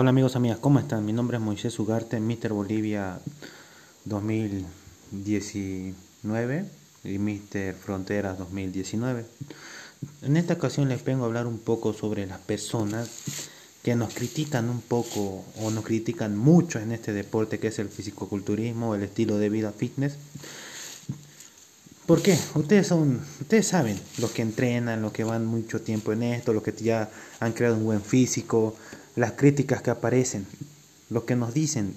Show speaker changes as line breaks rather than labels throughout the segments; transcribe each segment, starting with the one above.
Hola amigos, amigas, ¿cómo están? Mi nombre es Moisés Ugarte, Mr. Bolivia 2019 y Mr. Fronteras 2019. En esta ocasión les vengo a hablar un poco sobre las personas que nos critican un poco o nos critican mucho en este deporte que es el fisicoculturismo, el estilo de vida fitness. ¿Por qué? Ustedes son, ustedes saben, los que entrenan, los que van mucho tiempo en esto, los que ya han creado un buen físico, las críticas que aparecen, lo que nos dicen,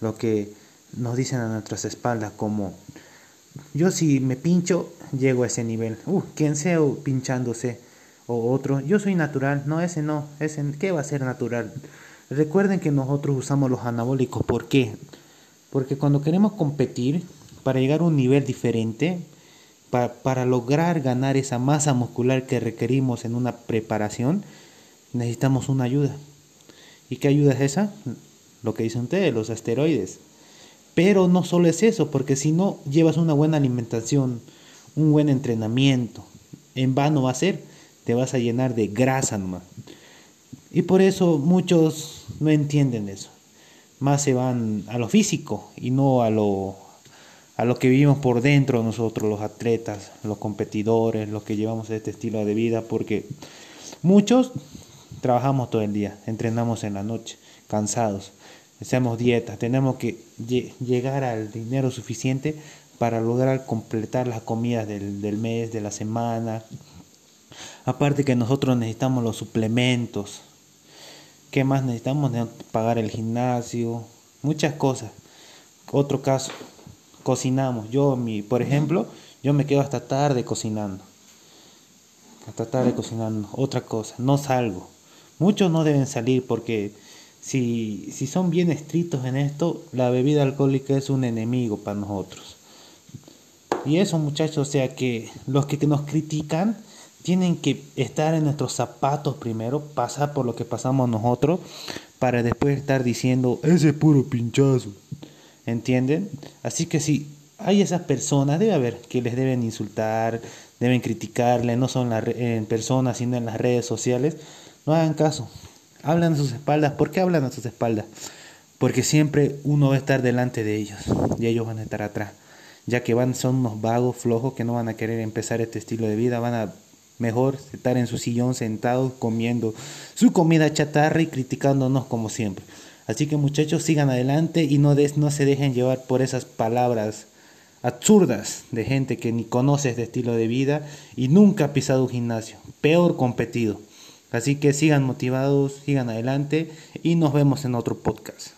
lo que nos dicen a nuestras espaldas, como yo si me pincho, llego a ese nivel. Uh, quien sea pinchándose o otro, yo soy natural, no, ese no, ese, ¿qué va a ser natural? Recuerden que nosotros usamos los anabólicos, ¿por qué? Porque cuando queremos competir, para llegar a un nivel diferente, para, para lograr ganar esa masa muscular que requerimos en una preparación, necesitamos una ayuda. ¿Y qué ayuda es esa? Lo que dicen ustedes, los asteroides. Pero no solo es eso, porque si no llevas una buena alimentación, un buen entrenamiento, en vano va a ser, te vas a llenar de grasa nomás. Y por eso muchos no entienden eso. Más se van a lo físico y no a lo, a lo que vivimos por dentro nosotros, los atletas, los competidores, los que llevamos este estilo de vida, porque muchos Trabajamos todo el día, entrenamos en la noche, cansados, hacemos dieta, tenemos que llegar al dinero suficiente para lograr completar las comidas del, del mes, de la semana. Aparte que nosotros necesitamos los suplementos. ¿Qué más necesitamos? Pagar el gimnasio, muchas cosas. Otro caso, cocinamos. Yo, mi, por ejemplo, yo me quedo hasta tarde cocinando. Hasta tarde cocinando. Otra cosa, no salgo. Muchos no deben salir porque si, si son bien estrictos en esto, la bebida alcohólica es un enemigo para nosotros. Y eso muchachos, o sea que los que nos critican tienen que estar en nuestros zapatos primero, pasar por lo que pasamos nosotros, para después estar diciendo, ese puro pinchazo. ¿Entienden? Así que si hay esas personas, debe haber que les deben insultar, deben criticarle, no son en personas, sino en las redes sociales. No hagan caso. Hablan a sus espaldas. ¿Por qué hablan a sus espaldas? Porque siempre uno va a estar delante de ellos y ellos van a estar atrás. Ya que van, son unos vagos, flojos, que no van a querer empezar este estilo de vida. Van a mejor estar en su sillón sentados comiendo su comida chatarra y criticándonos como siempre. Así que muchachos, sigan adelante y no, no se dejen llevar por esas palabras absurdas de gente que ni conoce este estilo de vida y nunca ha pisado un gimnasio. Peor competido. Así que sigan motivados, sigan adelante y nos vemos en otro podcast.